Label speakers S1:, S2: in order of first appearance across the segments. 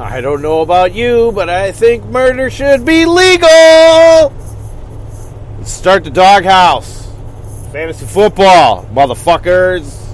S1: I don't know about you, but I think murder should be legal. Let's start the Dawghouse. Fantasy football, motherfuckers.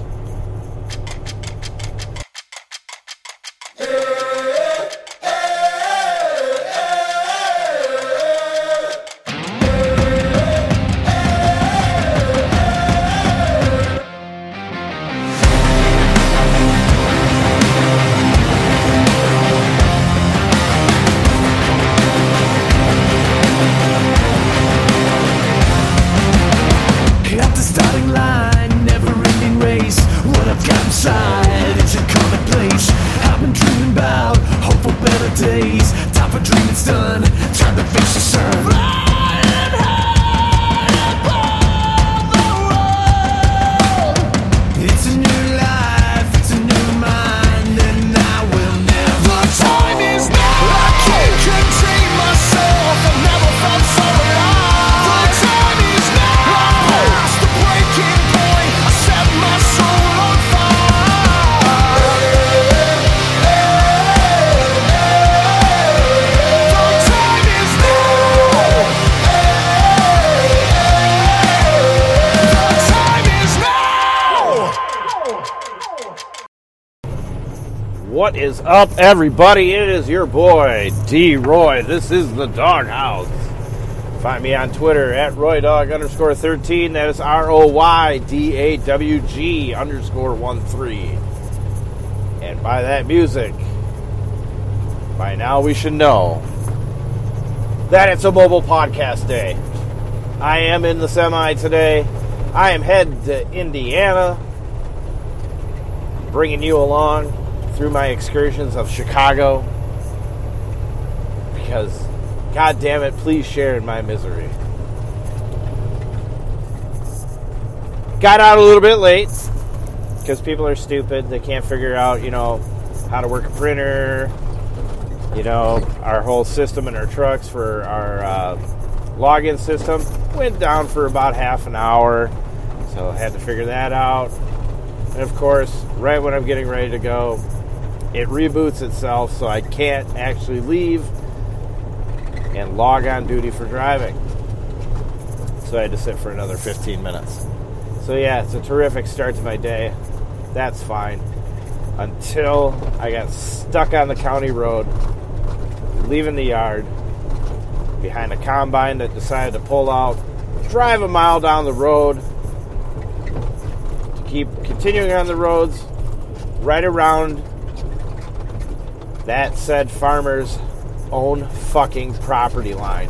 S1: Up, everybody? It is your boy, D Roy. This is the Dawghouse. Find me on Twitter at RoyDawg underscore 13. That is R O Y D A W G underscore 1 3. And by that music, by now we should know that it's a mobile podcast day. I am in the semi today. I am headed to Indiana, bringing you along through my excursions of Chicago. Because, god damn it, please share in my misery. Got out a little bit late because people are stupid. They can't figure out, you know, how to work a printer. You know, our whole system in our trucks for our uh, login system went down for about half an hour. So I had to figure that out. And of course, right when I'm getting ready to go, it reboots itself so I can't actually leave and log on duty for driving. So I had to sit for another 15 minutes. So yeah, it's a terrific start to my day. That's fine. Until I got stuck on the county road, leaving the yard, behind a combine that decided to pull out, drive a mile down the road, to keep continuing on the roads right around that said farmer's own fucking property line.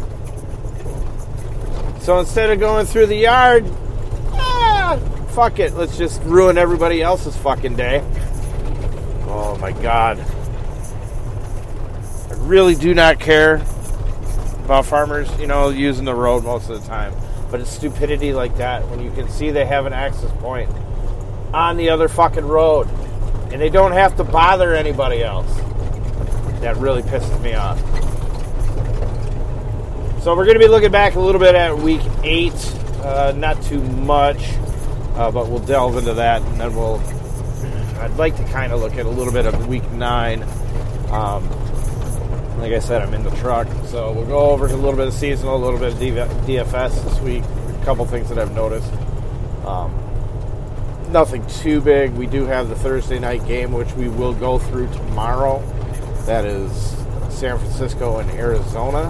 S1: So instead of going through the yard, ah, fuck it, let's just ruin everybody else's fucking day. Oh my god. I really do not care about farmers, you know, using the road most of the time. But it's stupidity like that when you can see they have an access point on the other fucking road and they don't have to bother anybody else. That really pisses me off. So we're going to be looking back a little bit at week eight, uh, not too much, uh, but we'll delve into that, and then we'll. I'd like to kind of look at a little bit of week nine. Um, like I said, I'm in the truck, so we'll go over a little bit of seasonal, a little bit of DFS this week. A couple things that I've noticed. Um, nothing too big. We do have the Thursday night game, which we will go through tomorrow. That is San Francisco and Arizona.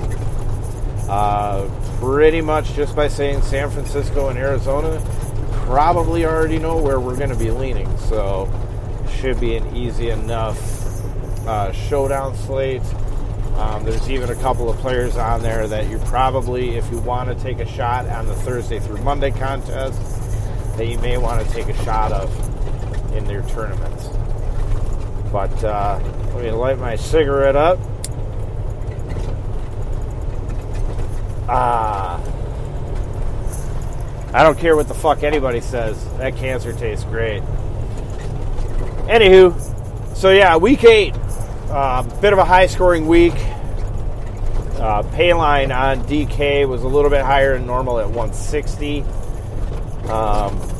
S1: Uh, pretty much just by saying San Francisco and Arizona, probably already know where we're going to be leaning. So, should be an easy enough uh, showdown slate. Um, there's even a couple of players on there that you probably, if you want to take a shot on the Thursday through Monday contest, that you may want to take a shot of in their tournaments. But uh, let me light my cigarette up. Ah. I don't care what the fuck anybody says. That cancer tastes great. Anywho, so yeah, week eight, uh, bit of a high scoring week. Uh, Payline on DK was a little bit higher than normal at 160. Um,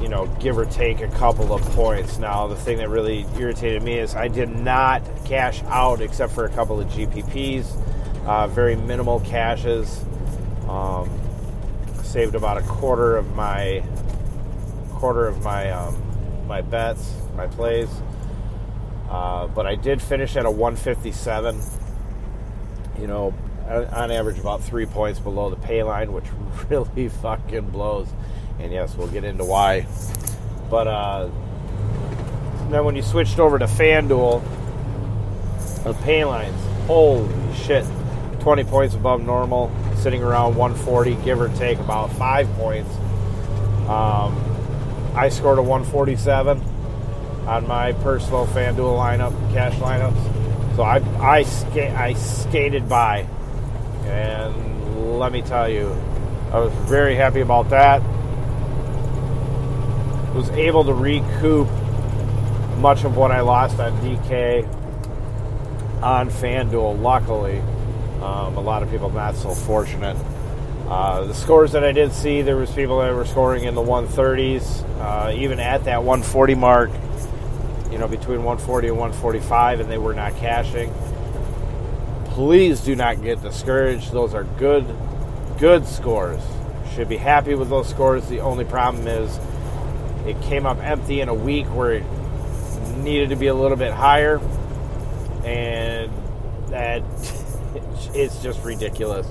S1: you know, give or take a couple of points. Now, the thing that really irritated me is I did not cash out except for a couple of GPPs, uh, very minimal cashes. Um, saved about a quarter of my quarter of my um, my bets, my plays. Uh, but I did finish at a 157. You know, on average about three points below the pay line, which really fucking blows. And yes, we'll get into why. But uh, then when you switched over to FanDuel, the pay lines, holy shit, 20 points above normal, sitting around 140, give or take about five points. Um, I scored a 147 on my personal FanDuel lineup, cash lineups. So I I, ska- I skated by, and let me tell you, I was very happy about that. Was able to recoup much of what I lost on DK on FanDuel. Luckily, um, a lot of people not so fortunate. Uh, the scores that I did see, there was people that were scoring in the 130s, uh, even at that 140 mark. You know, between 140 and 145, and they were not cashing. Please do not get discouraged. Those are good, good scores. Should be happy with those scores. The only problem is it came up empty in a week where it needed to be a little bit higher, and that it's just ridiculous.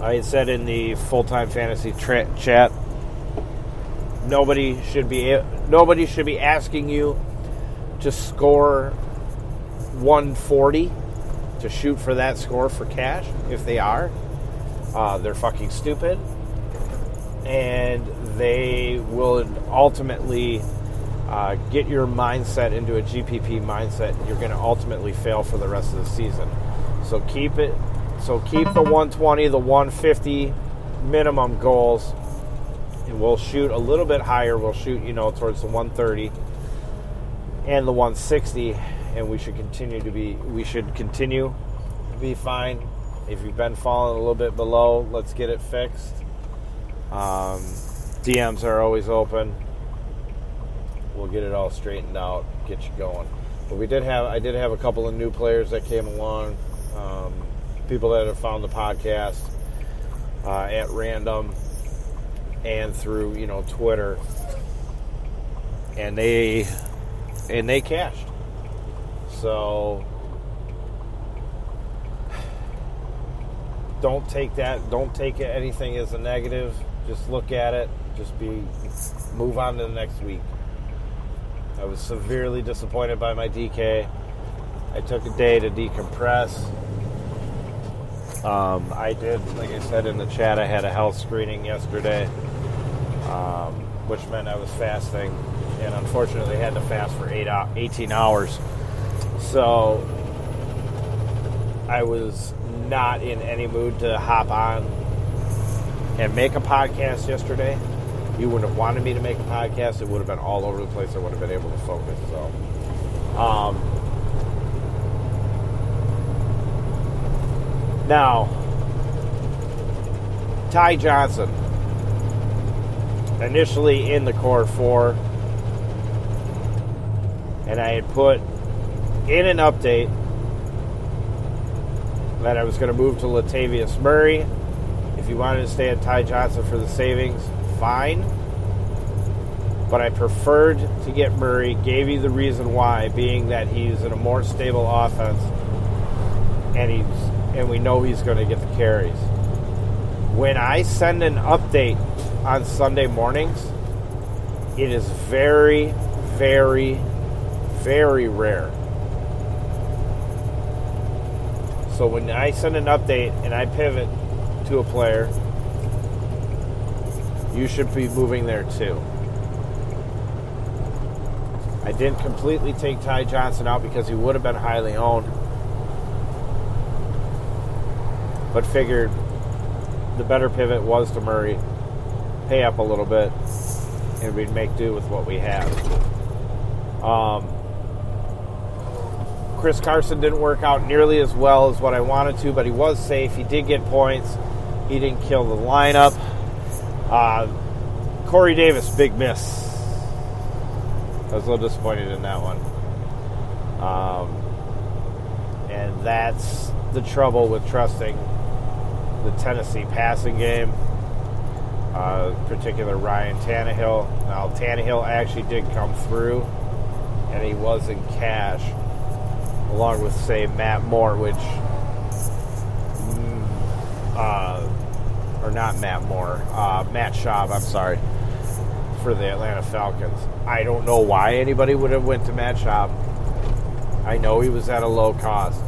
S1: I said in the full time fantasy tra- chat, nobody should be nobody should be asking you to score 140 to shoot for that score for cash. If they are, uh, they're fucking stupid, and they will ultimately uh, get your mindset into a GPP mindset. You're going to ultimately fail for the rest of the season. So keep it so keep the 120, the 150 minimum goals, and we'll shoot a little bit higher. We'll shoot, you know, towards the 130 and the 160, and we should continue to be. We should continue to be fine. If you've been falling a little bit below, let's get it fixed. Um, DMs are always open. We'll get it all straightened out, get you going. But we did have, I did have a couple of new players that came along. Um, people that have found the podcast uh, at random and through you know Twitter, and they and they cashed. So don't take that. Don't take anything as a negative. Just look at it. Just be move on to the next week. I was severely disappointed by my DK. I took a day to decompress um, I did, like I said in the chat, I had a health screening yesterday, um, which meant I was fasting, and unfortunately had to fast for eight, 18 hours. So I was not in any mood to hop on and make a podcast yesterday. You wouldn't have wanted me to make a podcast. It would have been all over the place. I would have been able to focus. So, um, Now, Ty Johnson, initially in the core four, and I had put in an update that I was going to move to Latavius Murray. If you wanted to stay at Ty Johnson for the savings, fine. But I preferred to get Murray, gave you the reason why, being that he's in a more stable offense and he's and we know he's going to get the carries. When I send an update on Sunday mornings, it is very, very, very rare. So when I send an update and I pivot to a player, you should be moving there too. I didn't completely take Ty Johnson out because he would have been highly owned but figured the better pivot was to Murray, pay up a little bit, and we'd make do with what we have. Um, Chris Carson didn't work out nearly as well as what I wanted to, but he was safe. He did get points. He didn't kill the lineup. Uh, Corey Davis, big miss. I was a little disappointed in that one. Um, and that's the trouble with trusting the Tennessee passing game, uh, particular Ryan Tannehill. Now, Tannehill actually did come through, and he was in cash, along with, say, Matt Moore, which, mm, uh, not Matt Moore, uh, Matt Schaub, I'm sorry, for the Atlanta Falcons. I don't know why anybody would have went to Matt Schaub. I know he was at a low cost,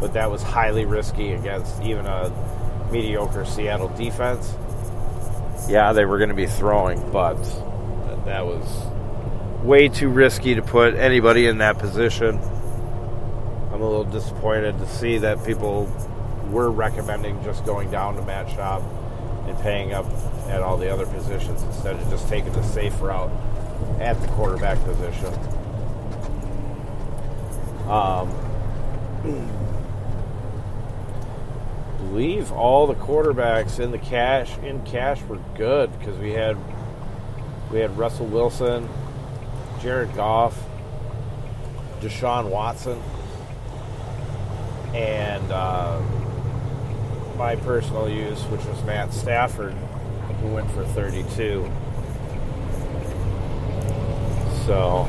S1: but that was highly risky against even a mediocre Seattle defense. Yeah, they were going to be throwing, but that was way too risky to put anybody in that position. I'm a little disappointed to see that people were recommending just going down to Matt Schaub and paying up at all the other positions instead of just taking the safe route at the quarterback position. Um, believe all the quarterbacks in the cash in cash were good because we had we had Russell Wilson, Jared Goff, Deshaun Watson, and uh, my personal use, which was Matt Stafford, who went for 32. So,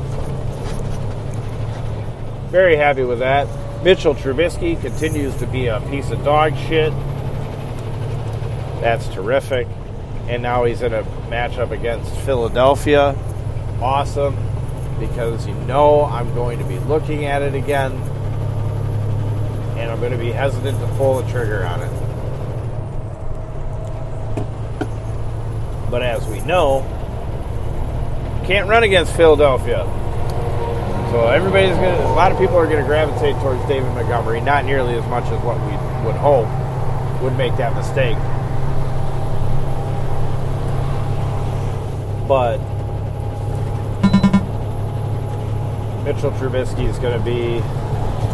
S1: very happy with that. Mitchell Trubisky continues to be a piece of dog shit. That's terrific. And now he's in a matchup against Philadelphia. Awesome. Because you know I'm going to be looking at it again. And I'm going to be hesitant to pull the trigger on it. But as we know, can't run against Philadelphia. So everybody's gonna. A lot of people are gonna gravitate towards David Montgomery, not nearly as much as what we would hope would make that mistake. But Mitchell Trubisky is going to be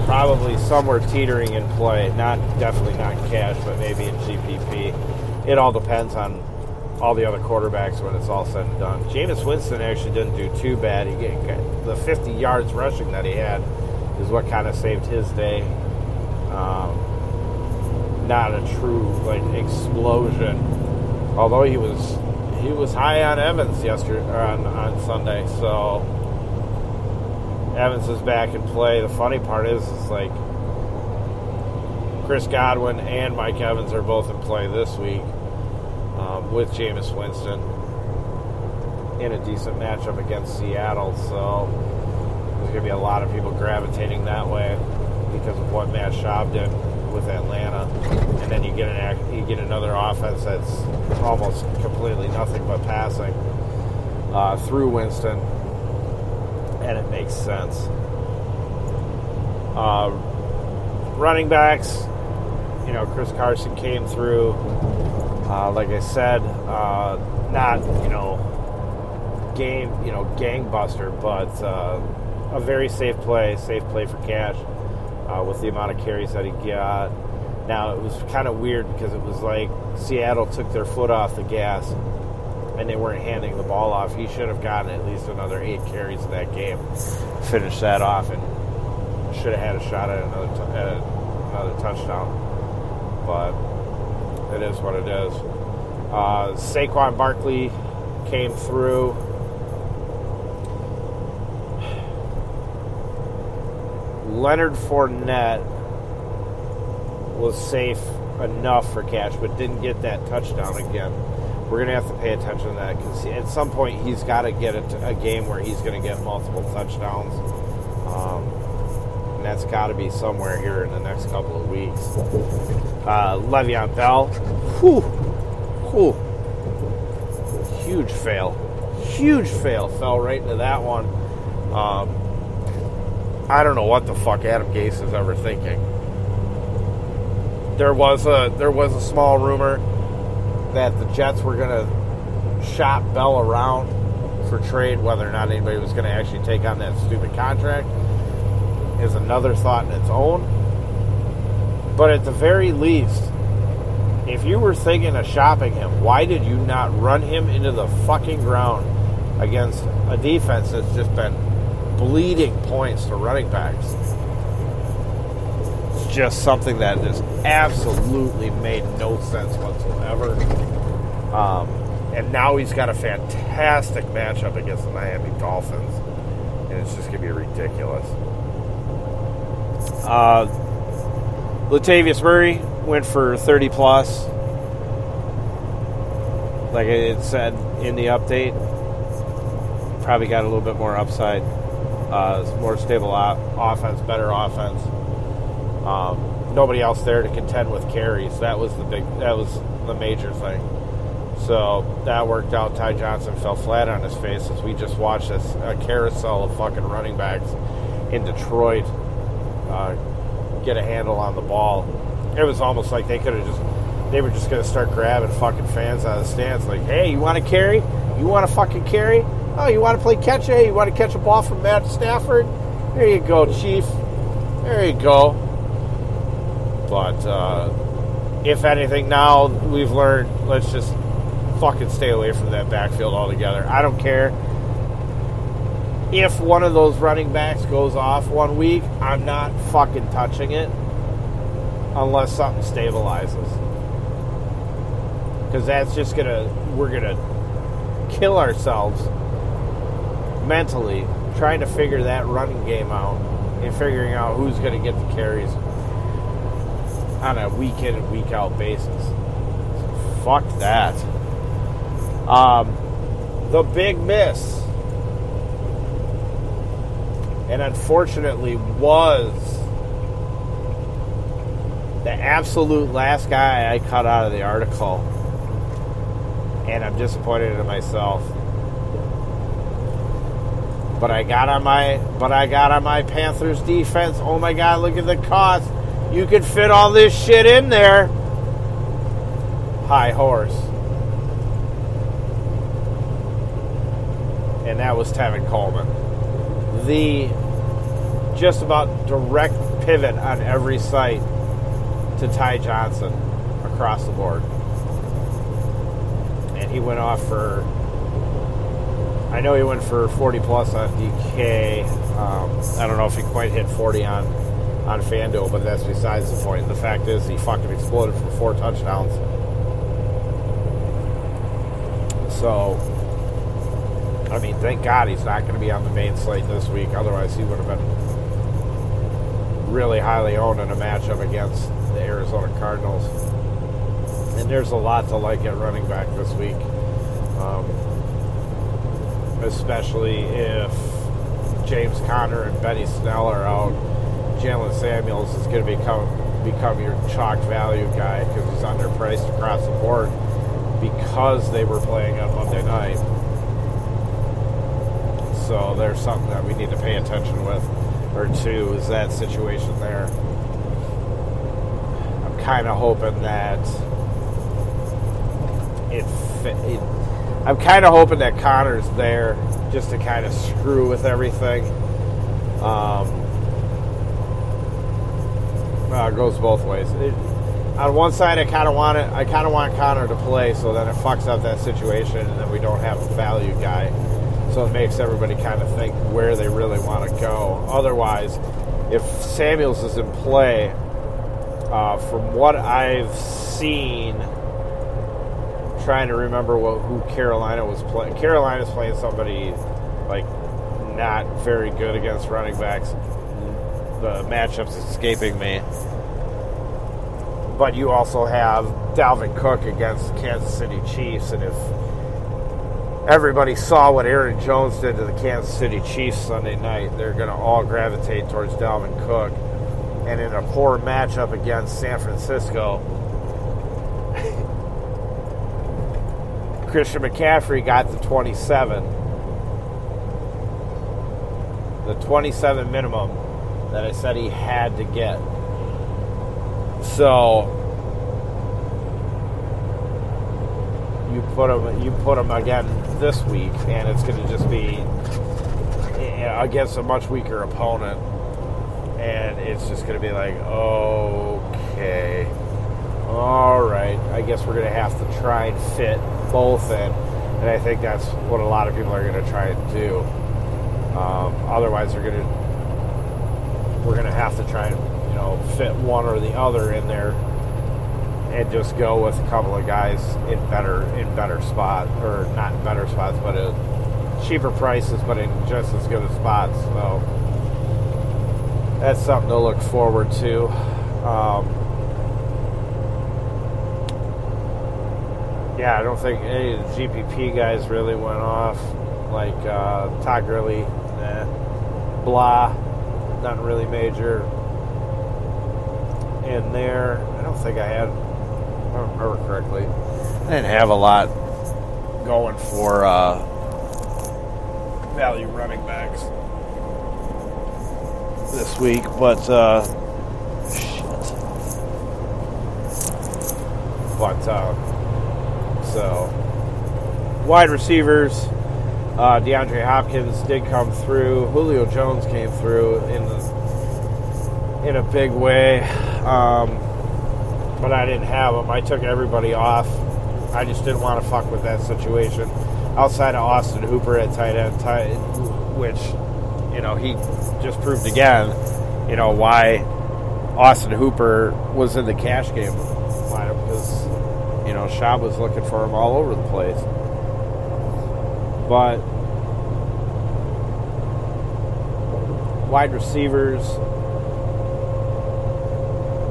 S1: probably somewhere teetering in play. Not definitely not cash, but maybe in GPP. It all depends on all the other quarterbacks when it's all said and done. Jameis Winston actually didn't do too bad. He get, the 50 yards rushing that he had is what kind of saved his day. Um, not a true like explosion, although he was he was high on Evans yesterday on on Sunday. So Evans is back in play. The funny part is, is like Chris Godwin and Mike Evans are both in play this week um, with Jameis Winston in a decent matchup against Seattle. So there's going to be a lot of people gravitating that way because of what Matt Schaub did with Atlanta, and then you get an you get another offense that's almost completely nothing but passing uh, through Winston, and it makes sense. Uh, running backs, you know, Chris Carson came through. Uh, like I said, uh, not you know game you know gangbuster, but uh, a very safe play, safe play for cash uh, with the amount of carries that he got. Now it was kind of weird because it was like Seattle took their foot off the gas and they weren't handing the ball off. He should have gotten at least another eight carries in that game, finish that off, and should have had a shot at another t- at another touchdown. But it is what it is. Uh, Saquon Barkley came through. Leonard Fournette was safe enough for cash, but didn't get that touchdown again. We're going to have to pay attention to that because at some point he's got to get a, a, game where he's going to get multiple touchdowns. Um, and that's got to be somewhere here in the next couple of weeks. Uh, Le'Veon Bell, whew, whew, huge fail, huge fail, fell right into that one. Um, I don't know what the fuck Adam Gase is ever thinking. There was a there was a small rumor that the Jets were going to shop Bell around for trade, whether or not anybody was going to actually take on that stupid contract is another thought in its own. But at the very least, if you were thinking of shopping him, why did you not run him into the fucking ground against a defense that's just been bleeding points to running backs? It's just something that just absolutely made no sense whatsoever. Um, and now he's got a fantastic matchup against the Miami Dolphins, and it's just going to be ridiculous. Uh, Latavius Murray went for 30 plus. Like it said in the update, probably got a little bit more upside. Uh, more stable offense, better offense. Um, nobody else there to contend with carries. That was the big. That was the major thing. So that worked out. Ty Johnson fell flat on his face as we just watched this a carousel of fucking running backs in Detroit uh, get a handle on the ball. It was almost like they could have just they were just going to start grabbing fucking fans out of the stands. Like, hey, you want to carry? You want to fucking carry? Oh, you want to play catch? Hey, you want to catch a ball from Matt Stafford? There you go, Chief. There you go. But uh, if anything, now we've learned. Let's just fucking stay away from that backfield altogether. I don't care if one of those running backs goes off one week. I'm not fucking touching it unless something stabilizes because that's just gonna we're gonna kill ourselves mentally trying to figure that running game out and figuring out who's gonna get the carries on a week in and week out basis. So fuck that. Um, the big miss, and unfortunately was the absolute last guy I cut out of the article and I'm disappointed in myself. But I got on my but I got on my Panthers defense. Oh my god, look at the cost. You could fit all this shit in there. High horse. And that was Tevin Coleman. The just about direct pivot on every site to Ty Johnson across the board And he went off for. I know he went for 40 plus on DK. Um, I don't know if he quite hit 40 on on FanDuel, but that's besides the point. The fact is, he fucking exploded for four touchdowns. So, I mean, thank God he's not going to be on the main slate this week. Otherwise, he would have been really highly owned in a matchup against the Arizona Cardinals and there's a lot to like at running back this week, um, especially if James Conner and Benny Snell are out. Jaylen Samuels is going to become become your chalk value guy because he's underpriced across the board because they were playing on Monday night. So there's something that we need to pay attention with, or two is that situation there. I'm kind of hoping that it, it I'm kind of hoping that Conner's there just to kind of screw with everything. Um, well, it goes both ways. It, on one side, I kind of want it. I kind of want Conner to play, so then it fucks up that situation, and then we don't have a value guy. So it makes everybody kind of think where they really want to go. Otherwise, if Samuels is in play, uh, from what I've seen trying to remember what who Carolina was playing. Carolina's playing somebody like not very good against running backs. The matchup's escaping me. But you also have Dalvin Cook against Kansas City Chiefs, and if everybody saw what Aaron Jones did to the Kansas City Chiefs Sunday night, they're going to all gravitate towards Dalvin Cook. And in a poor matchup against San Francisco, Christian McCaffrey got the 27. The 27 minimum that I said he had to get. So you put him you put him again this week and it's going to just be against a much weaker opponent and it's just going to be like okay all right, I guess we're going to have to try and fit both in. And I think that's what a lot of people are going to try and do. Um, otherwise, they're going to we're going to have to try and you know fit one or the other in there and just go with a couple of guys in better in better spot or not in better spots, but cheaper prices, but in just as good spots. So that's something to look forward to. Um, yeah, I don't think any of the GPP guys really went off. Like uh, Todd Gurley, nah. Blah, nothing really major in there. I don't think I had, I remember correctly. I didn't have a lot going for uh, value running backs this week, but uh, shit. But uh, so wide receivers, uh, DeAndre Hopkins did come through. Julio Jones came through in the, in a big way, um, but I didn't have him. I took everybody off. I just didn't want to fuck with that situation. Outside of Austin Hooper at tight end, tight, which you know he just proved again, you know why Austin Hooper was in the cash game lineup because you know Schaub was looking for him all over the place. But wide receivers,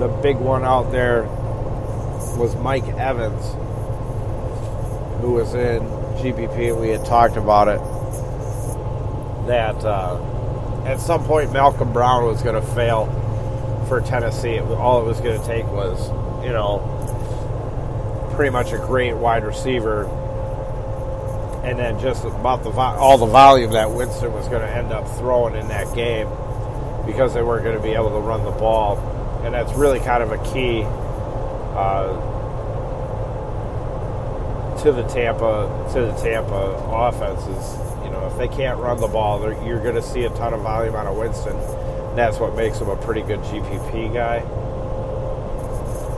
S1: the big one out there was Mike Evans, who was in GPP. We had talked about it. That uh, at some point Malcolm Brown was going to fail for Tennessee. It, all it was going to take was, you know, pretty much a great wide receiver, and then just about the all the volume that Winston was going to end up throwing in that game because they weren't going to be able to run the ball, and that's really kind of a key. Uh, to the Tampa to the Tampa offense is you know if they can't run the ball, you're going to see a ton of volume out of Winston. That's what makes him a pretty good GPP guy.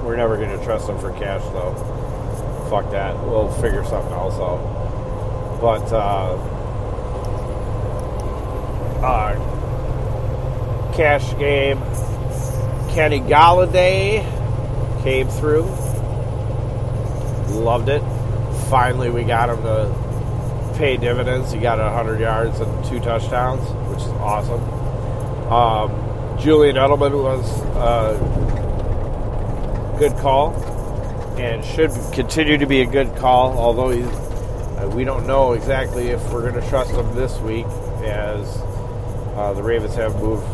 S1: We're never going to trust him for cash though. Fuck that. We'll figure something else out. But uh, uh, cash game. Kenny Golladay came through. Loved it finally we got him to pay dividends. He got 100 yards and two touchdowns, which is awesome. Um, Julian Edelman was a good call and should continue to be a good call, although uh, we don't know exactly if we're going to trust him this week as uh, the Ravens have moved.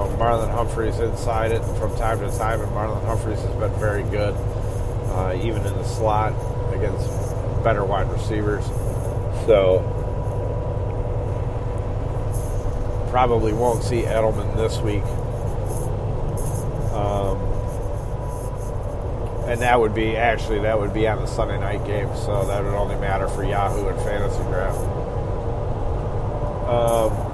S1: Know, Marlon Humphreys inside it from time to time, and Marlon Humphreys has been very good, uh, even in the slot against better wide receivers. So probably won't see Edelman this week. Um, and that would be actually that would be on the Sunday night game, so that would only matter for Yahoo and fantasy draft. Um,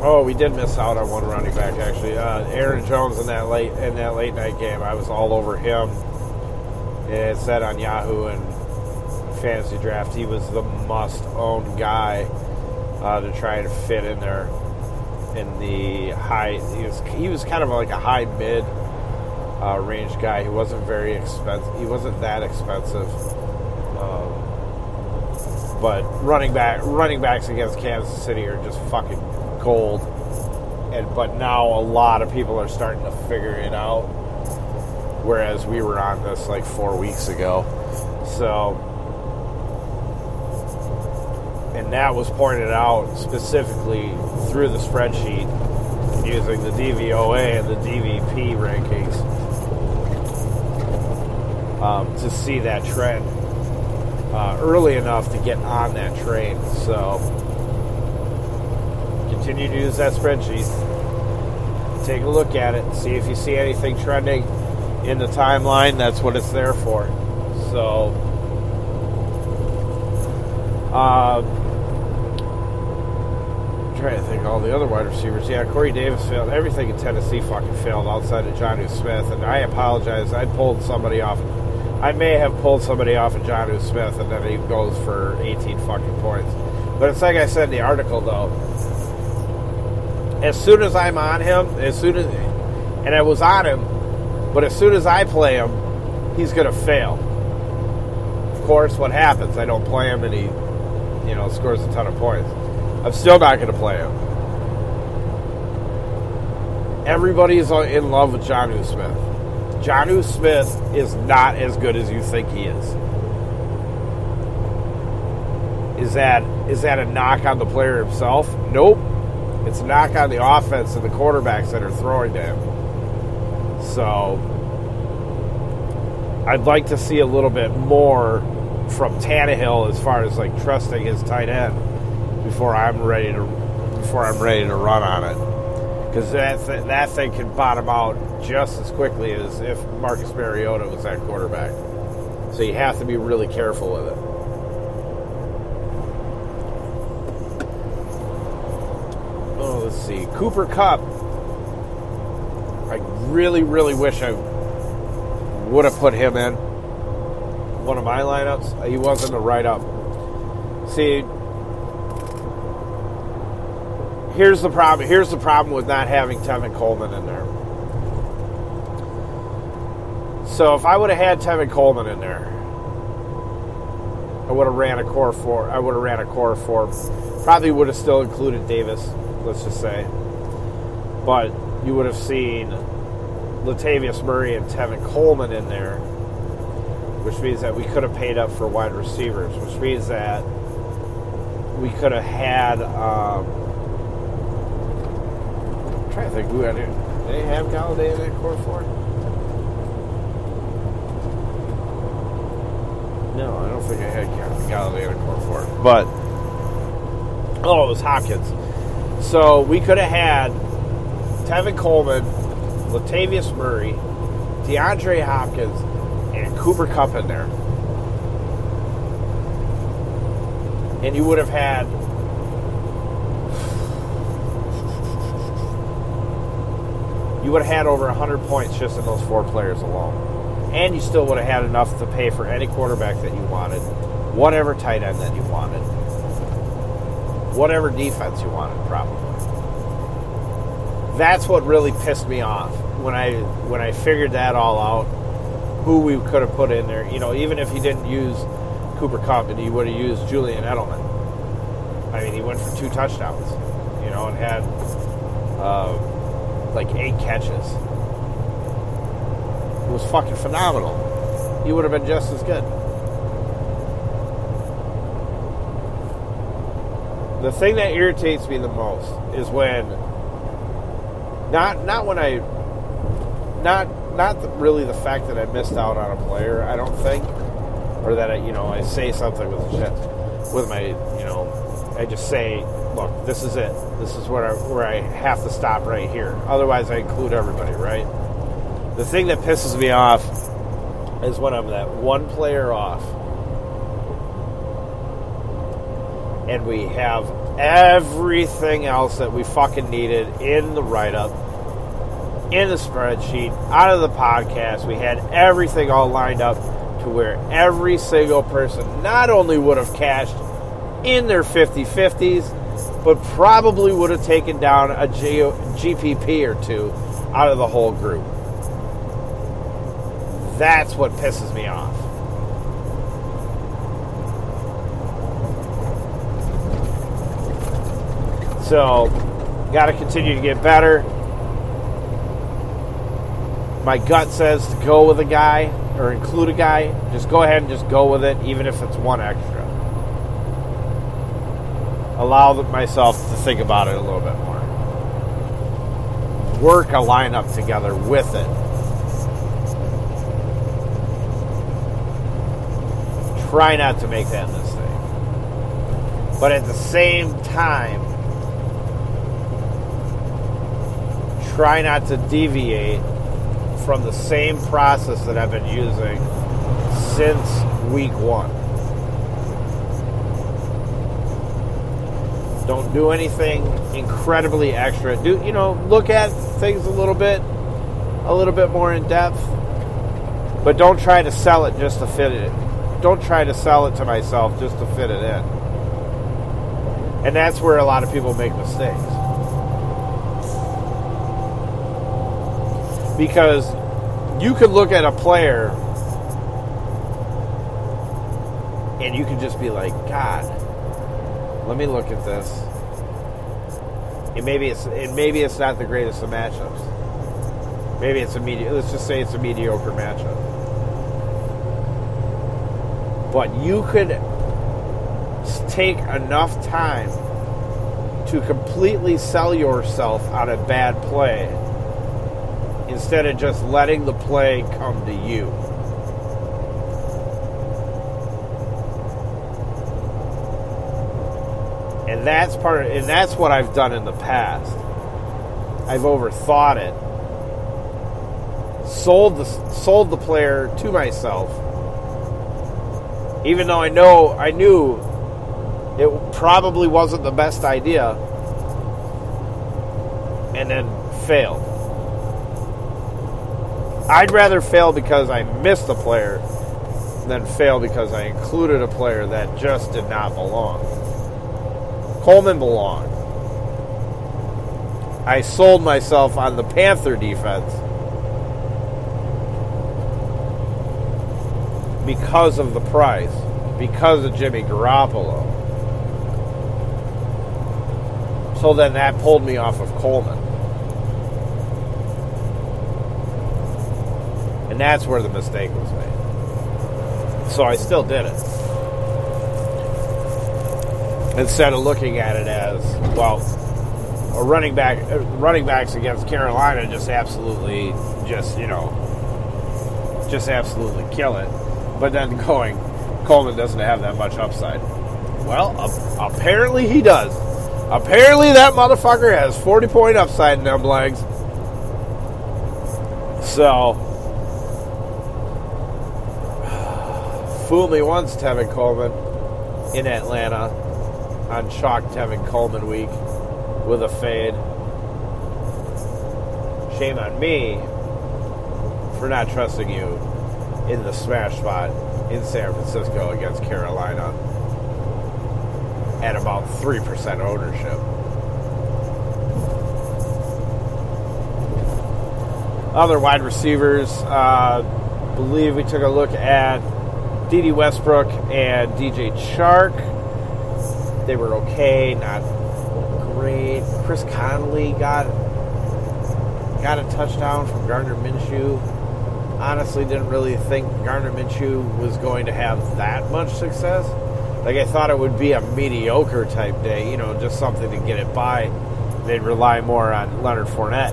S1: oh, we did miss out on one running back actually. Uh, Aaron Jones in that late in that late night game, I was all over him it said on Yahoo and Fantasy Draft he was the must own guy uh, to try to fit in there in the high. He was he was kind of like a high mid uh, range guy. He wasn't very expensive. He wasn't that expensive. Um, but running back running backs against Kansas City are just fucking gold. And but now a lot of people are starting to figure it out whereas we were on this like four weeks ago. So, and that was pointed out specifically through the spreadsheet using the DVOA and the DVP rankings um, to see that trend uh, early enough to get on that train. So, continue to use that spreadsheet. Take a look at it, see if you see anything trending in the timeline, that's what it's there for. So, uh, I'm trying to think all the other wide receivers. Yeah, Corey Davis failed. Everything in Tennessee fucking failed outside of Jonnu Smith. And I apologize. I pulled somebody off. I may have pulled somebody off of Jonnu Smith, and then he goes for 18 fucking points. But it's like I said in the article, though. As soon as I'm on him, as soon as, and I was on him, but as soon as I play him, he's going to fail. Of course, what happens? I don't play him, and he, you know, scores a ton of points. I'm still not going to play him. Everybody's in love with Jonnu Smith. Jonnu Smith is not as good as you think he is. Is that is that a knock on the player himself? Nope. It's a knock on the offense and the quarterbacks that are throwing to him. So I'd like to see a little bit more from Tannehill as far as like trusting his tight end before I'm ready to before I'm ready to run on it. Because that th- that thing can bottom out just as quickly as if Marcus Mariota was that quarterback. So you have to be really careful with it. Oh, let's see. Cooper Kupp. I really, really wish I would have put him in one of my lineups. He wasn't a write up. See, here's the problem. Here's the problem with not having Tevin Coleman in there. So if I would have had Tevin Coleman in there, I would have ran a core four. I would have ran a core four. Probably would have still included Davis. Let's just say, but you would have seen Latavius Murray and Tevin Coleman in there, which means that we could have paid up for wide receivers, which means that we could have had. Um, I'm trying to think who had it. They have Golladay in that core four? No, I don't think I had Golladay in a core four. But oh, it was Hopkins. So we could have had Tevin Coleman, Latavius Murray, DeAndre Hopkins, and Cooper Kupp in there. And you would have had you would have had over 100 points just in those four players alone. And you still would have had enough to pay for any quarterback that you wanted, whatever tight end that you wanted, whatever defense you wanted, probably. That's what really pissed me off when I when I figured that all out. Who we could have put in there, you know, even if he didn't use Cooper Kupp and he would have used Julian Edelman. I mean, he went for two touchdowns, you know, and had uh, like eight catches. It was fucking phenomenal. He would have been just as good. The thing that irritates me the most is when not not when I not not the, really the fact that I missed out on a player. I don't think, or that I you know I say something with with my you know I just say look this is it this is where I, where I have to stop right here. Otherwise I include everybody right. The thing that pisses me off is when I'm that one player off and we have everything else that we fucking needed in the write up, in the spreadsheet, out of the podcast. We had everything all lined up to where every single person not only would have cashed in their 50 50s, but probably would have taken down a G- GPP or two out of the whole group. That's what pisses me off. So, got to continue to get better. My gut says to go with a guy or include a guy. Just go ahead and just go with it, even if it's one extra. Allow myself to think about it a little bit more. Work a lineup together with it. Try not to make that mistake. But at the same time, try not to deviate from the same process that I've been using since week one. Don't do anything incredibly extra. Do you know? Look at things a little bit, a little bit more in depth, but don't try to sell it just to fit it. Don't try to sell it to myself just to fit it in. And that's where a lot of people make mistakes. Because you could look at a player and you can just be like, God, let me look at this. And maybe it's and maybe it's not the greatest of matchups. Maybe it's a medi- let's just say it's a mediocre matchup. But you could take enough time to completely sell yourself on a bad play instead of just letting the play come to you. And that's part of, and that's what I've done in the past. I've overthought it. Sold the sold the player to myself. Even though I know I knew it probably wasn't the best idea and then failed. I'd rather fail because I missed a player than fail because I included a player that just did not belong. Coleman belonged. I sold myself on the Panther defense because of the price, because of Jimmy Garoppolo. So then that pulled me off of Coleman. And that's where the mistake was made. So I still did it. Instead of looking at it as, well, a running back uh, running backs against Carolina just absolutely just, you know, just absolutely kill it. But then going, Coleman doesn't have that much upside. Well, uh, apparently he does. Apparently that motherfucker has 40 point upside in them legs. So, fool me once, Tevin Coleman, in Atlanta on Chalk Tevin Coleman week with a fade. Shame on me for not trusting you in the smash spot in San Francisco against Carolina at about 3% ownership. Other wide receivers, uh, believe we took a look at Dede Westbrook and DJ Chark. They were okay, not great. Chris Conley got got a touchdown from Gardner Minshew. Honestly, didn't really think Gardner Minshew was going to have that much success. Like I thought it would be a mediocre type day, you know, just something to get it by. They'd rely more on Leonard Fournette.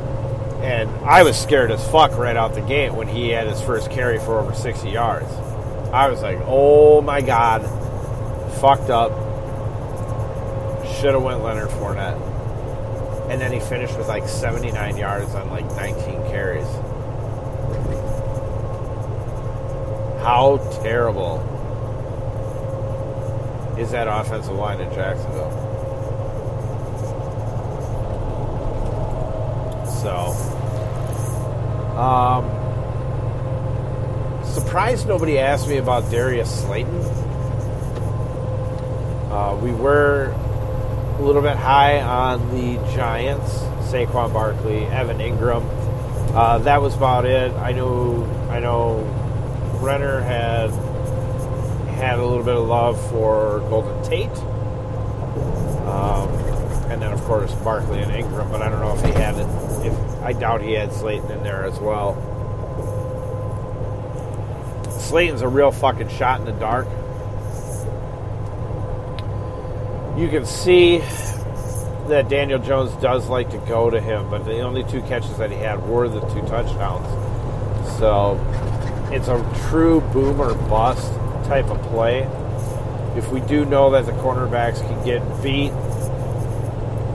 S1: And I was scared as fuck right out the gate when he had his first carry for over 60 yards. I was like, oh my god, fucked up. Should have went Leonard Fournette. And then he finished with like 79 yards on like 19 carries. How terrible is that offensive line in Jacksonville? So, um, surprised nobody asked me about Darius Slayton. Uh, we were a little bit high on the Giants, Saquon Barkley, Evan Engram. Uh, that was about it. I know, I know, Renner had had a little bit of love for Golden Tate, um, and then of course Barkley and Ingram. But I don't know if he had it. If I doubt he had Slayton in there as well. Slayton's a real fucking shot in the dark. You can see that Daniel Jones does like to go to him, but the only two catches that he had were the two touchdowns. So it's a true boom or bust type of play. If we do know that the cornerbacks can get beat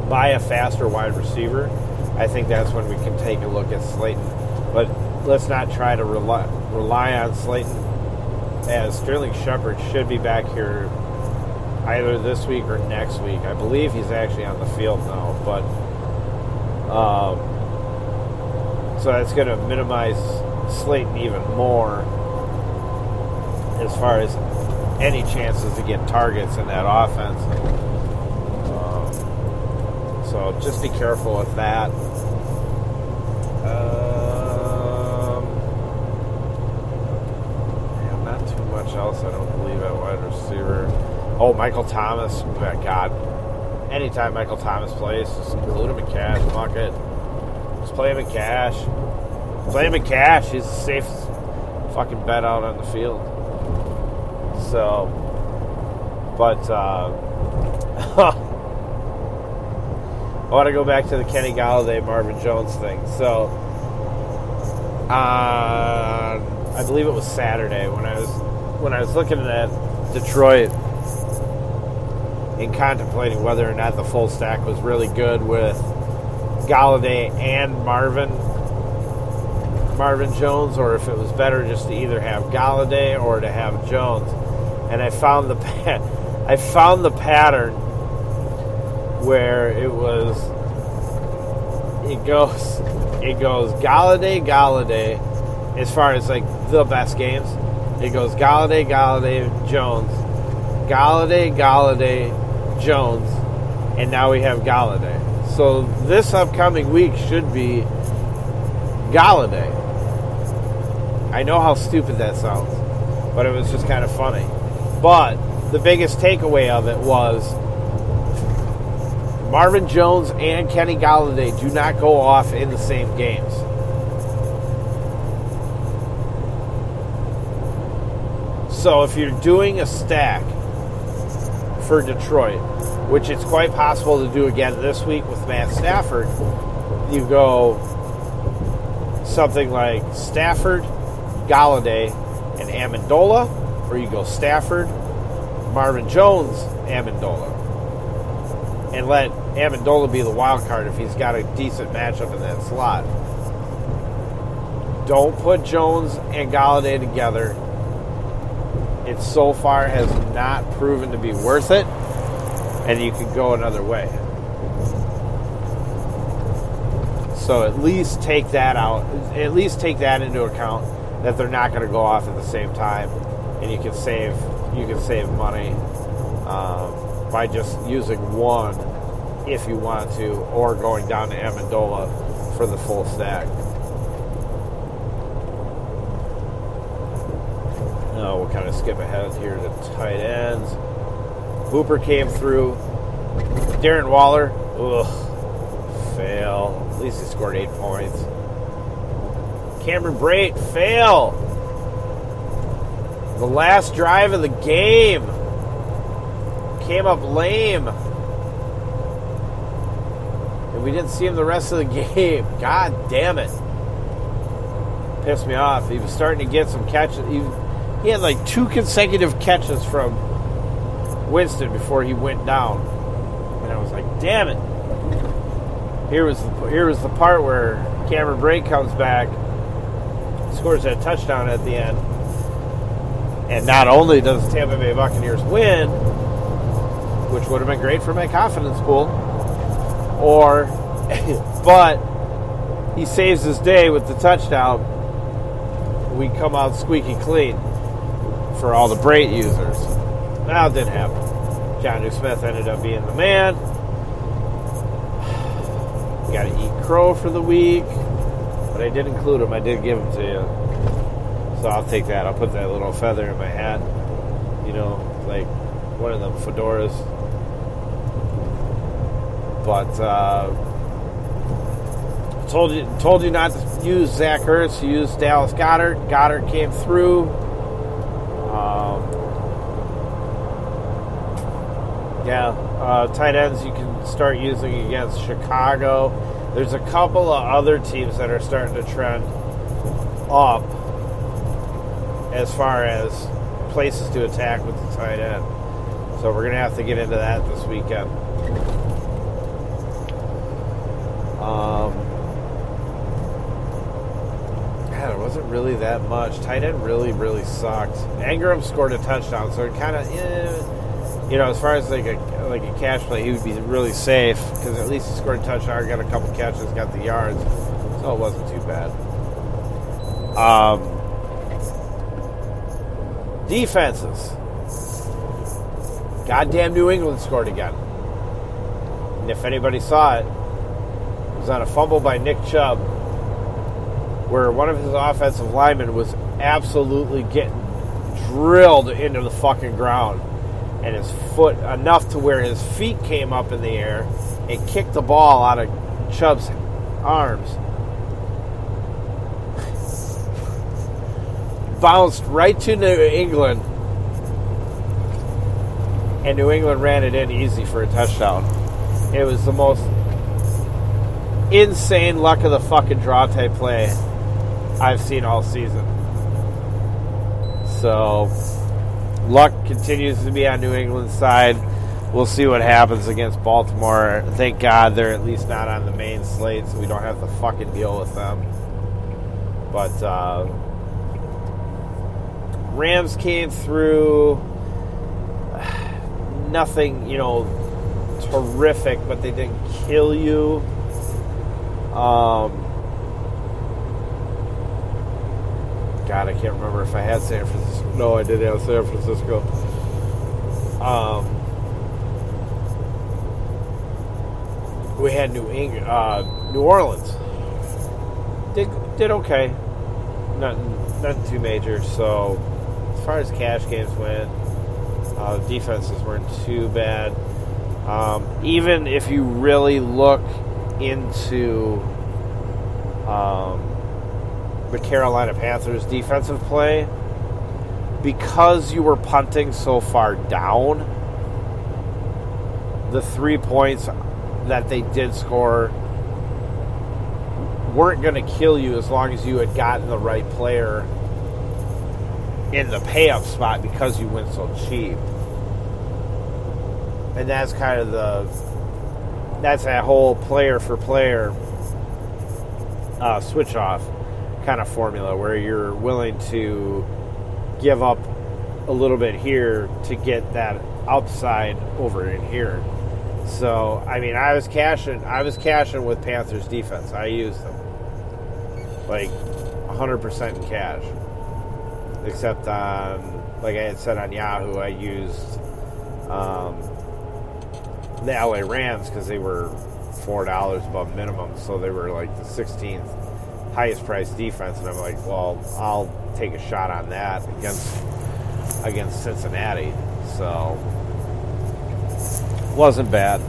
S1: by a faster wide receiver, I think that's when we can take a look at Slayton. But let's not try to rely, rely on Slayton as Sterling Shepard should be back here. either this week or next week. I believe he's actually on the field now, but um, so that's going to minimize Slayton even more as far as any chances to get targets in that offense. Um, so just be careful with that. Um, yeah, not too much else, I don't believe, at wide receiver. Oh, Michael Thomas. My God. Anytime Michael Thomas plays, just include him in cash. Fuck it. Just play him in cash. Play him in cash. He's the safest fucking bet out on the field. So, but uh, I want to go back to the Kenny Golladay, Marvin Jones thing. So, uh, I believe it was Saturday when I was when I was looking at Detroit and contemplating whether or not the full stack was really good with Golladay and Marvin Marvin Jones, or if it was better just to either have Golladay or to have Jones. And I found the I found the pattern where it was it goes it goes Golladay Golladay as far as like the best games. It goes Golladay Golladay Jones Golladay Golladay Jones and now we have Golladay. So this upcoming week should be Golladay. I know how stupid that sounds, but it was just kind of funny. But the biggest takeaway of it was Marvin Jones and Kenny Golladay do not go off in the same games. So if you're doing a stack for Detroit, which it's quite possible to do again this week with Matt Stafford, you go something like Stafford, Golladay, and Amendola, or you go Stafford, Marvin Jones, Amendola, and let Amendola be the wild card if he's got a decent matchup in that slot. Don't put Jones and Golladay together. It so far has not proven to be worth it, and you can go another way. So at least take that out. At least take that into account that they're not going to go off at the same time, and you can save you can save money um, by just using one if you want to, or going down to Amendola for the full stack. Of skip ahead here to tight ends. Hooper came through. Darren Waller, ugh, fail. At least he scored eight points. Cameron Brate, fail. The last drive of the game came up lame. And we didn't see him the rest of the game. God damn it. Pissed me off. He was starting to get some catches. He, had like two consecutive catches from Winston before he went down. And I was like, damn it. Here was the, here was the part where Cameron Brate comes back, scores that touchdown at the end. And not only does Tampa Bay Buccaneers win, which would have been great for my confidence pool, or but he saves his day with the touchdown. We come out squeaky clean for all the Brate users. Now it didn't happen. Jonnu Smith ended up being the man. Got to eat crow for the week, but I did include him. I did give him to you, so I'll take that. I'll put that little feather in my hat. You know, like one of them fedoras. But uh, told you told you not to use Zach Ertz. Use Dallas Goedert. Goedert came through. Um, yeah, uh, tight ends you can start using against Chicago. There's a couple of other teams that are starting to trend up as far as places to attack with the tight end. So we're going to have to get into that this weekend. Um, yeah, there wasn't really that much. Tight end really, really sucked. Engram scored a touchdown, so it kind of, eh, you know, as far as like a like a cash play, he would be really safe because at least he scored a touchdown, got a couple catches, got the yards, so it wasn't too bad. Um, defenses. Goddamn New England scored again. And if anybody saw it, it was on a fumble by Nick Chubb, where one of his offensive linemen was absolutely getting drilled into the fucking ground and his foot enough to where his feet came up in the air and kicked the ball out of Chubb's arms. Bounced right to New England, and New England ran it in easy for a touchdown. It was the most insane luck of the fucking draw type play I've seen all season. So, luck continues to be on New England's side. We'll see what happens against Baltimore. Thank God they're at least not on the main slate, so we don't have to fucking deal with them. But uh, Rams came through. Nothing, you know, terrific, but they didn't kill you. Um, God, I can't remember if I had San Francisco. No, I did have San Francisco. Um, we had New England, uh, New Orleans. Did did okay. Nothing, nothing too major. So, as far as cash games went, uh, defenses weren't too bad. Um, even if you really look into um, the Carolina Panthers defensive play, because you were punting so far down, the three points that they did score weren't going to kill you as long as you had gotten the right player in the pay up spot because you went so cheap. And that's kind of the that's that whole player for player uh, switch off kind of formula where you're willing to give up a little bit here to get that upside over in here. So I mean, I was cashing. I was cashing with Panthers defense. I used them like 100% in cash, except on like I had said on Yahoo, I used um, the LA Rams because they were four dollars above minimum, so they were like the 16th highest priced defense, and I'm like, well, I'll take a shot on that against against Cincinnati. So wasn't bad.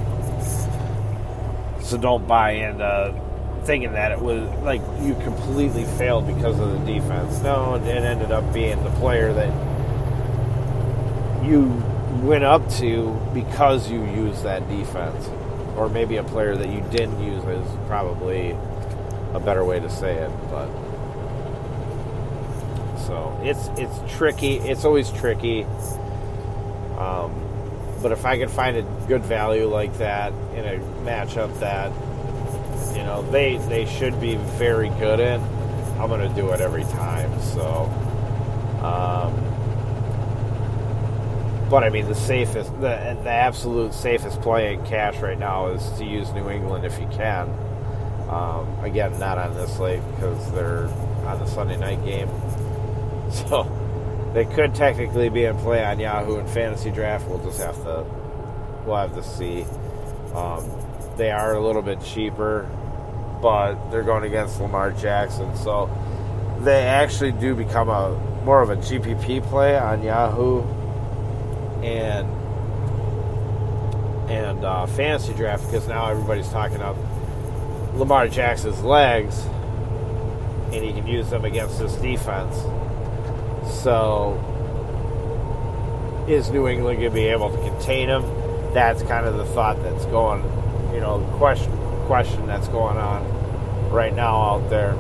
S1: So don't buy into thinking that it was like you completely failed because of the defense. No, it ended up being the player that you went up to because you used that defense. Or maybe a player that you didn't use is probably a better way to say it, but so it's it's tricky. It's always tricky. Um, but if I can find a good value like that in a matchup that you know they they should be very good in, I'm to do it every time. So, um, but I mean the safest, the the absolute safest play in cash right now is to use New England if you can. Um, again, not on this late because they're on the Sunday night game, so they could technically be in play on Yahoo and Fantasy Draft. We'll just have to we'll have to see. Um, they are a little bit cheaper, but they're going against Lamar Jackson, so they actually do become a more of a GPP play on Yahoo and and uh, Fantasy Draft because now everybody's talking up Lamar Jackson's legs, and he can use them against this defense. So, is New England going to be able to contain him? That's kind of the thought that's going, you know, question question that's going on right now out there.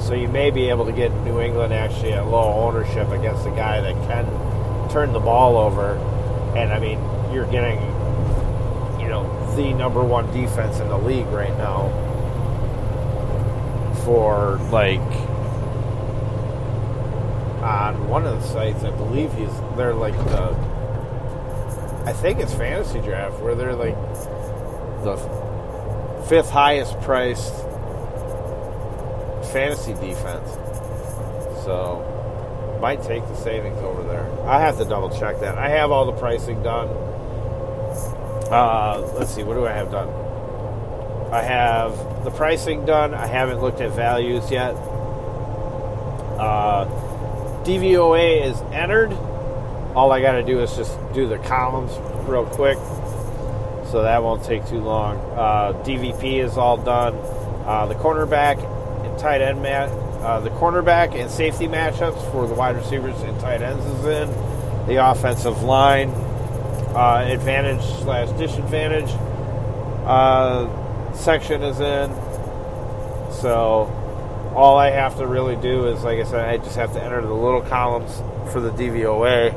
S1: So you may be able to get New England actually at low ownership against a guy that can turn the ball over, and I mean, you're getting, the number one defense in the league right now for like on one of the sites, I believe he's they're like the I think it's fantasy draft where they're like the fifth highest priced fantasy defense. So might take the savings over there. I have to double check that. I have all the pricing done. Uh, let's see, what do I have done? I have the pricing done. I haven't looked at values yet. Uh, DVOA is entered. All I got to do is just do the columns real quick, so that won't take too long. Uh, DVP is all done. Uh, the cornerback and tight end mat, uh, the cornerback and safety matchups for the wide receivers and tight ends is in. The offensive line uh, advantage slash disadvantage uh, section is in. So all I have to really do is, like I said, I just have to enter the little columns for the DVOA.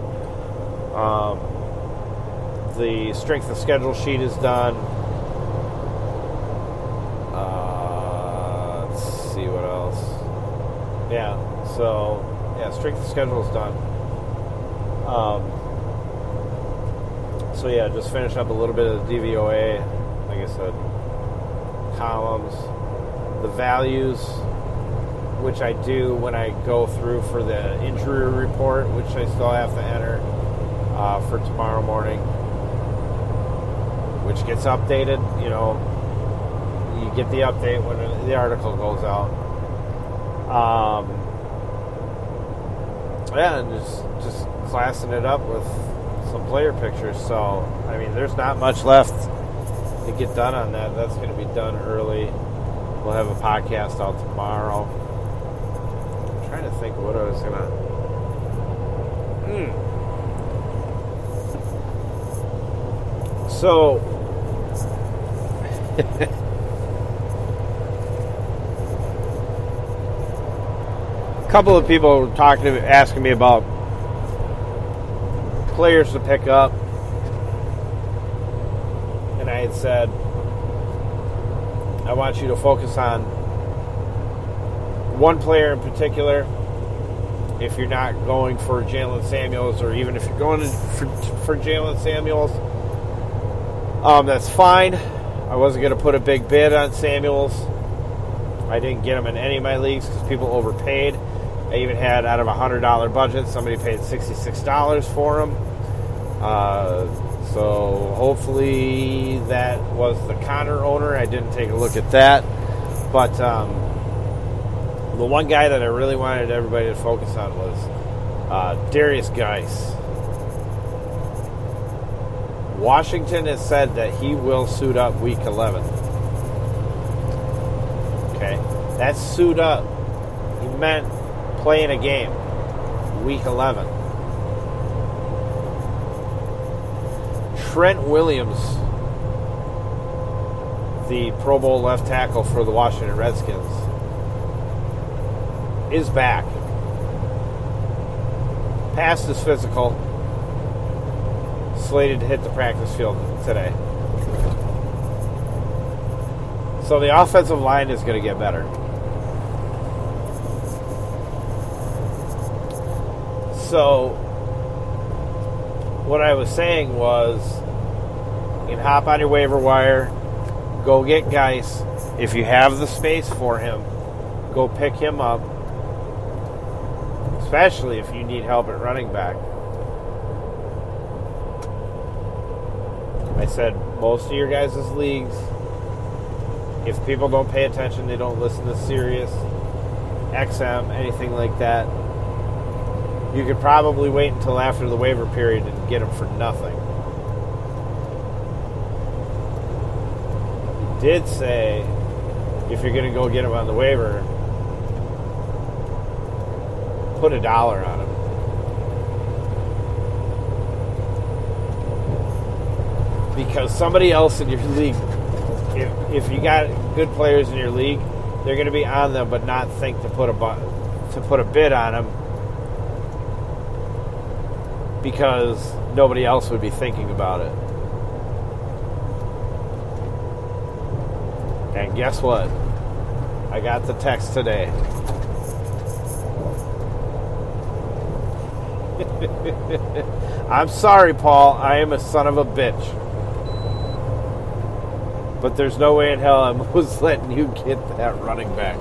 S1: Um, the strength of schedule sheet is done. Uh, let's see what else. Yeah, so yeah, strength of schedule is done. Um, so yeah, just finish up a little bit of the DVOA. Like I said, columns, the values, which I do when I go through for the injury report, which I still have to enter uh, for tomorrow morning, which gets updated. You know, you get the update when the article goes out. Um, yeah, and just just classing it up with some player pictures. So, I mean, there's not much left to get done on that. That's going to be done early. We'll have a podcast out tomorrow. I'm trying to think what I was going to. Hmm. So. a couple of people were talking to asking me about players to pick up. And I had said, I want you to focus on one player in particular. If you're not going for Jaylen Samuels, or even if you're going for, for Jaylen Samuels, um, that's fine. I wasn't going to put a big bid on Samuels. I didn't get him in any of my leagues because people overpaid. I even had out of a hundred dollar budget, somebody paid sixty six dollars for him. Uh, so hopefully that was the Conner owner. I didn't take a look at that, but um, the one guy that I really wanted everybody to focus on was uh, Derrius Guice. Washington has said that he will suit up Week 11. Okay, that's suit up. He meant playing a game, Week 11. Trent Williams, the Pro Bowl left tackle for the Washington Redskins, is back. Passed his physical, slated to hit the practice field today. So the offensive line is going to get better. So what I was saying was you can hop on your waiver wire, go get Guice. If you have the space for him, go pick him up. Especially if you need help at running back. I said most of your guys' leagues, if people don't pay attention, they don't listen to Sirius, XM, anything like that, you could probably wait until after the waiver period and get them for nothing. He did say if you're going to go get him on the waiver, put a dollar on him. Because somebody else in your league, if, if you got good players in your league, they're going to be on them, but not think to put a to put a bid on them because nobody else would be thinking about it. Guess what? I got the text today. I'm sorry, Paul. I am a son of a bitch. But there's no way in hell I was letting you get that running back.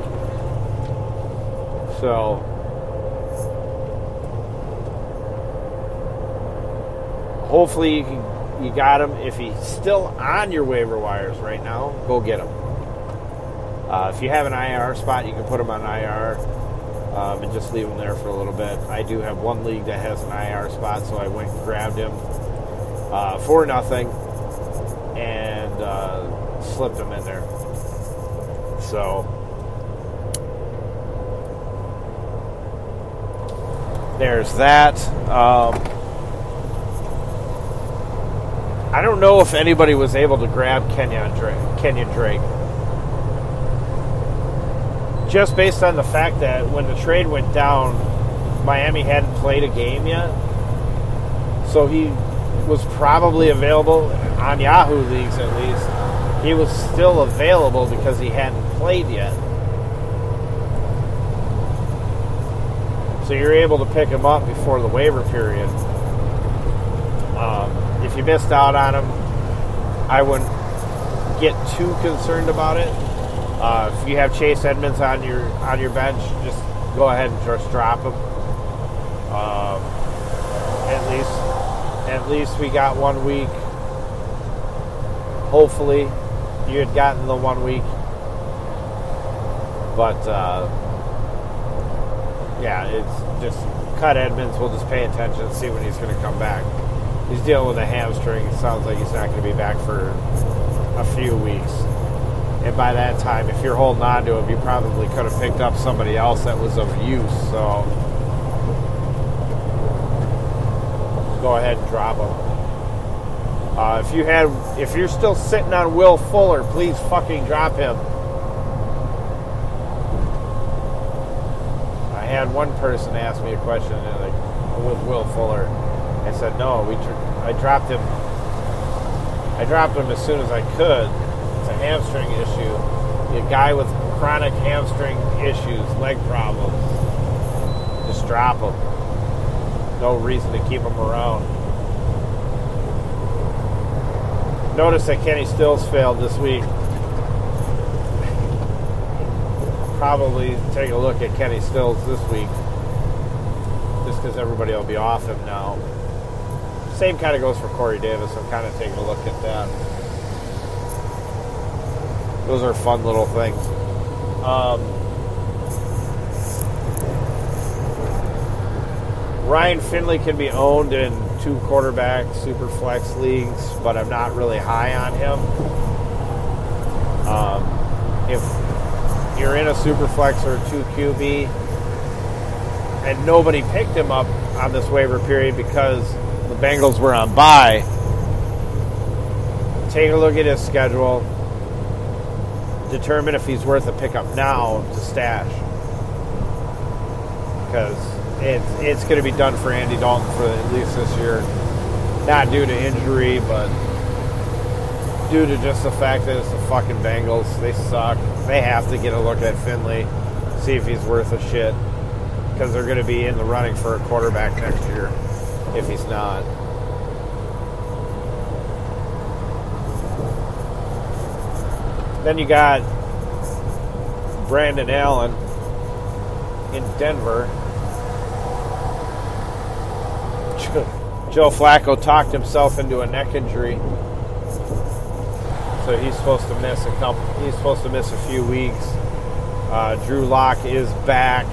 S1: So. Hopefully you can, you got him. If he's still on your waiver wires right now, go get him. Uh, if you have an IR spot, you can put him on IR um, and just leave him there for a little bit. I do have one league that has an IR spot, so I went and grabbed him uh, for nothing and uh, slipped him in there. So there's that. Um, I don't know if anybody was able to grab Kenyan Drake. Kenyan Drake just based on the fact that when the trade went down, Miami hadn't played a game yet. So he was probably available on Yahoo leagues at least. He was still available because he hadn't played yet. So you're able to pick him up before the waiver period. Um, if you missed out on him, I wouldn't get too concerned about it uh, if you have Chase Edmonds on your on your bench, just go ahead and just drop him. Um, at least, at least we got one week. Hopefully, you had gotten the one week, but uh, yeah, it's just cut Edmonds. We'll just pay attention and see when he's going to come back. He's dealing with a hamstring. It sounds like he's not going to be back for a few weeks. And by that time, if you're holding on to him, you probably could have picked up somebody else that was of use. So go ahead and drop him. Uh, if you had, if you're still sitting on Will Fuller, please fucking drop him. I had one person ask me a question like, with Will Fuller. I said no. We, I dropped him. I dropped him as soon as I could hamstring issue. A guy with chronic hamstring issues, leg problems, just drop him. No reason to keep him around. Notice that Kenny Stills failed this week. Probably take a look at Kenny Stills this week, just because everybody will be off him now. Same kind of goes for Corey Davis. I'm kind of taking a look at that those are fun little things. Um, Ryan Finley can be owned in two quarterback super flex leagues, but I'm not really high on him. Um, if you're in a super flex or two QB, and nobody picked him up on this waiver period because the Bengals were on bye, take a look at his schedule determine if he's worth a pickup now to stash. Because it's, it's going to be done for Andy Dalton for at least this year. Not due to injury, but due to just the fact that it's the fucking Bengals. They suck. They have to get a look at Finley, see if he's worth a shit. Because they're going to be in the running for a quarterback next year if he's not. Then you got Brandon Allen in Denver. Joe Flacco talked himself into a neck injury, so he's supposed to miss a couple. He's supposed to miss a few weeks. Uh, Drew Lock is back.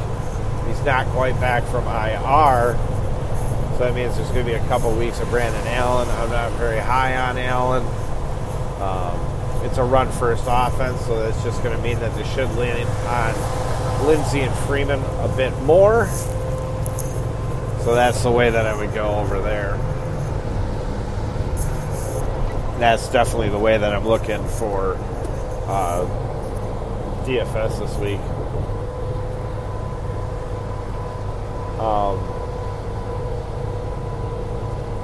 S1: He's not quite back from IR, so that means there's going to be a couple weeks of Brandon Allen. I'm not very high on Allen. Um, it's a run first offense, so that's just going to mean that they should lean on Lindsay and Freeman a bit more. So that's the way that I would go over there. That's definitely the way that I'm looking for uh, DFS this week. Um,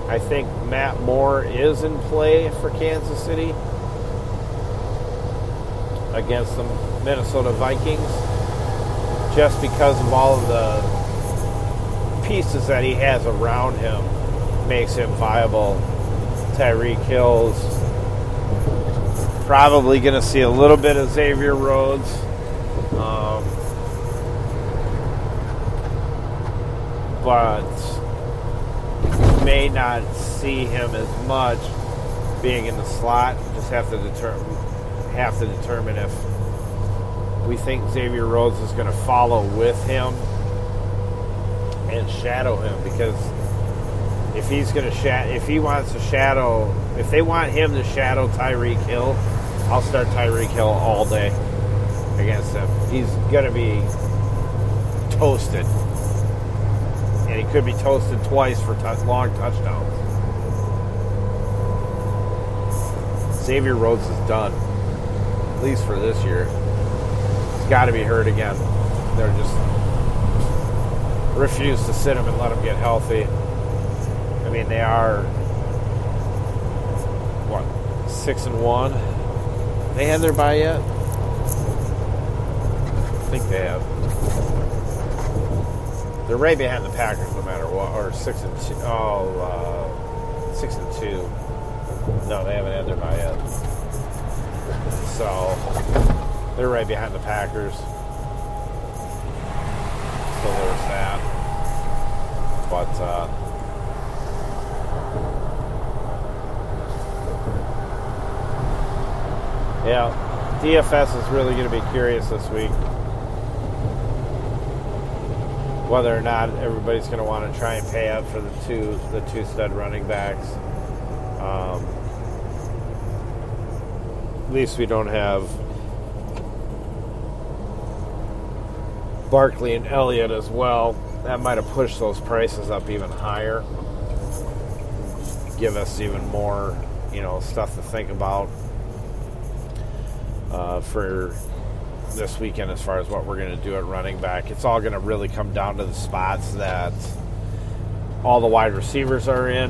S1: I think Matt Moore is in play for Kansas City against the Minnesota Vikings just because of all of the pieces that he has around him makes him viable. Tyreek Hill's probably going to see a little bit of Xavier Rhodes. Um, but may not see him as much being in the slot. Just have to determine have to determine if we think Xavier Rhodes is going to follow with him and shadow him because if he's going to shadow, if he wants to shadow, if they want him to shadow Tyreek Hill, I'll start Tyreek Hill all day against him. He's going to be toasted, and he could be toasted twice for t- long touchdowns. Xavier Rhodes is done, at least for this year. He's got to be hurt again. They're just refuse to sit him and let him get healthy. I mean, they are what six and one. They had their bye yet? I think they have. They're right behind the Packers, no matter what. Or six and two. Oh, uh, six and two. No, they haven't had their bye yet. So they're right behind the Packers. So there's that. But uh, yeah, DFS is really going to be curious this week whether or not everybody's going to want to try and pay up for the two the two stud running backs. Um, least we don't have Barkley and Elliott as well. That might have pushed those prices up even higher. Give us even more, you know, stuff to think about uh, for this weekend as far as what we're going to do at running back. It's all going to really come down to the spots that all the wide receivers are in,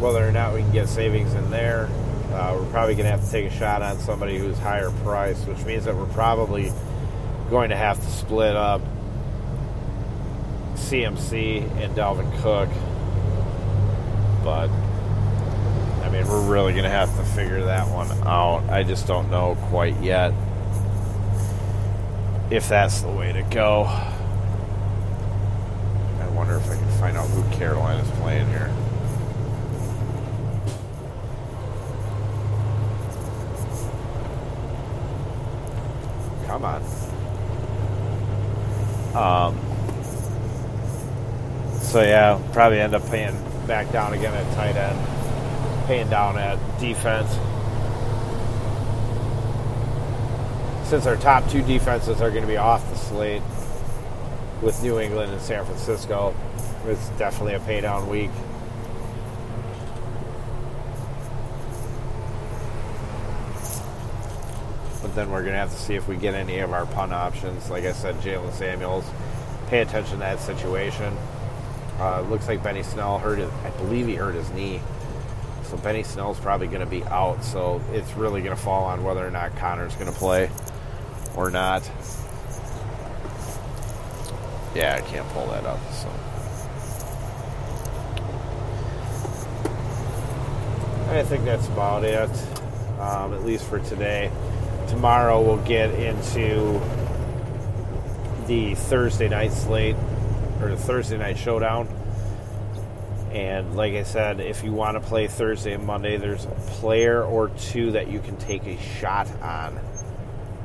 S1: whether or not we can get savings in there. Uh, we're probably going to have to take a shot on somebody who's higher priced, which means that we're probably going to have to split up CMC and Dalvin Cook. But, I mean, we're really going to have to figure that one out. I just don't know quite yet if that's the way to go. I wonder if I can find out who Carolina's playing here. Come on. Um, so yeah, probably end up paying back down again at tight end, paying down at defense. Since our top two defenses are going to be off the slate with New England and San Francisco, it's definitely a pay down week. Then we're going to have to see if we get any of our punt options. Like I said, Jaylen Samuels. Pay attention to that situation. Uh, looks like Benny Snell hurt his, I believe he hurt his knee. So Benny Snell's probably going to be out. So it's really going to fall on whether or not Conner's going to play or not. Yeah, I can't pull that up. So I think that's about it, um, at least for today. Tomorrow we'll get into the Thursday night slate or the Thursday night showdown. And like I said, if you want to play Thursday and Monday, there's a player or two that you can take a shot on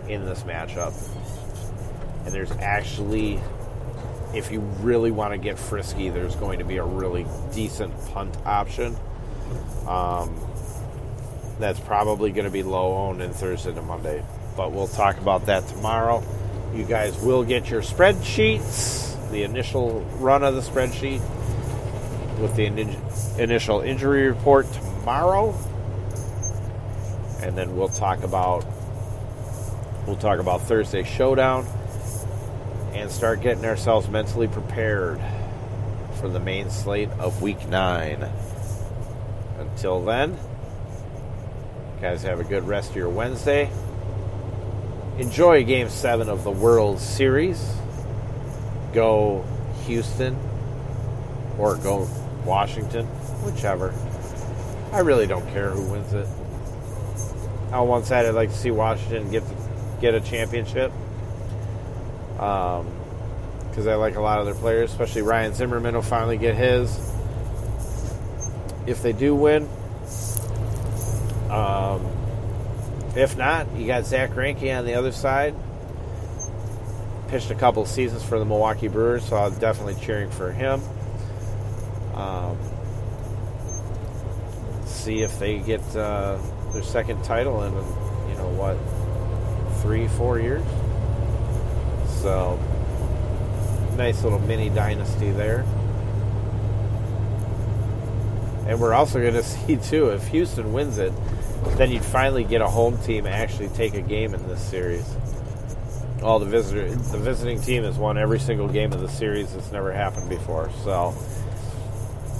S1: in this matchup. And there's actually, if you really want to get frisky, there's going to be a really decent punt option. Um, that's probably going to be low owned in Thursday to Monday. But we'll talk about that tomorrow. You guys will get your spreadsheets, the initial run of the spreadsheet with the in- initial injury report tomorrow. And then we'll talk about we'll talk about Thursday showdown and start getting ourselves mentally prepared for the main slate of week 9. Until then, guys have a good rest of your Wednesday. Enjoy game 7 of the World Series. Go Houston. or go Washington, whichever. I really don't care who wins it. On one side, I'd like to see Washington get get a championship because um, I like a lot of their players, especially Ryan Zimmerman will finally get his. If they do win, um, if not, you got Zack Greinke on the other side. Pitched a couple seasons for the Milwaukee Brewers, so I'm definitely cheering for him. Um, see if they get uh, their second title in, you know what, three, four years. So, nice little mini dynasty there. And we're also going to see, too, if Houston wins it, then you'd finally get a home team actually take a game in this series. All the visitor, the visiting team has won every single game of the series. It's never happened before, so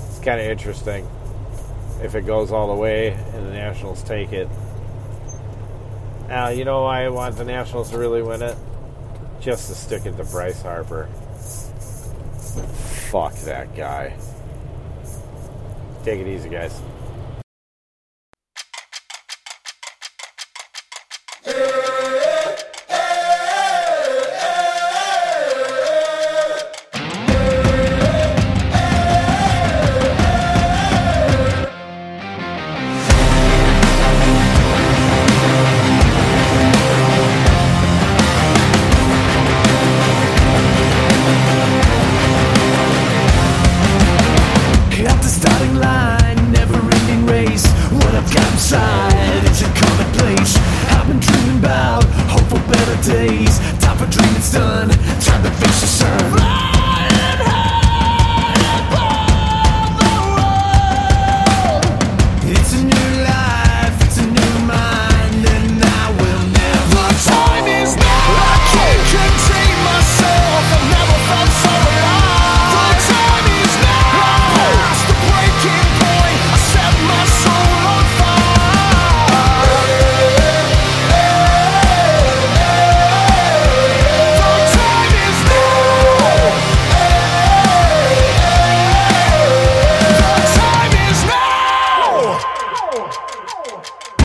S1: it's kind of interesting if it goes all the way and the Nationals take it. Now, you know why I want the Nationals to really win it? Just to stick it to Bryce Harper. Fuck that guy. Take it easy, guys.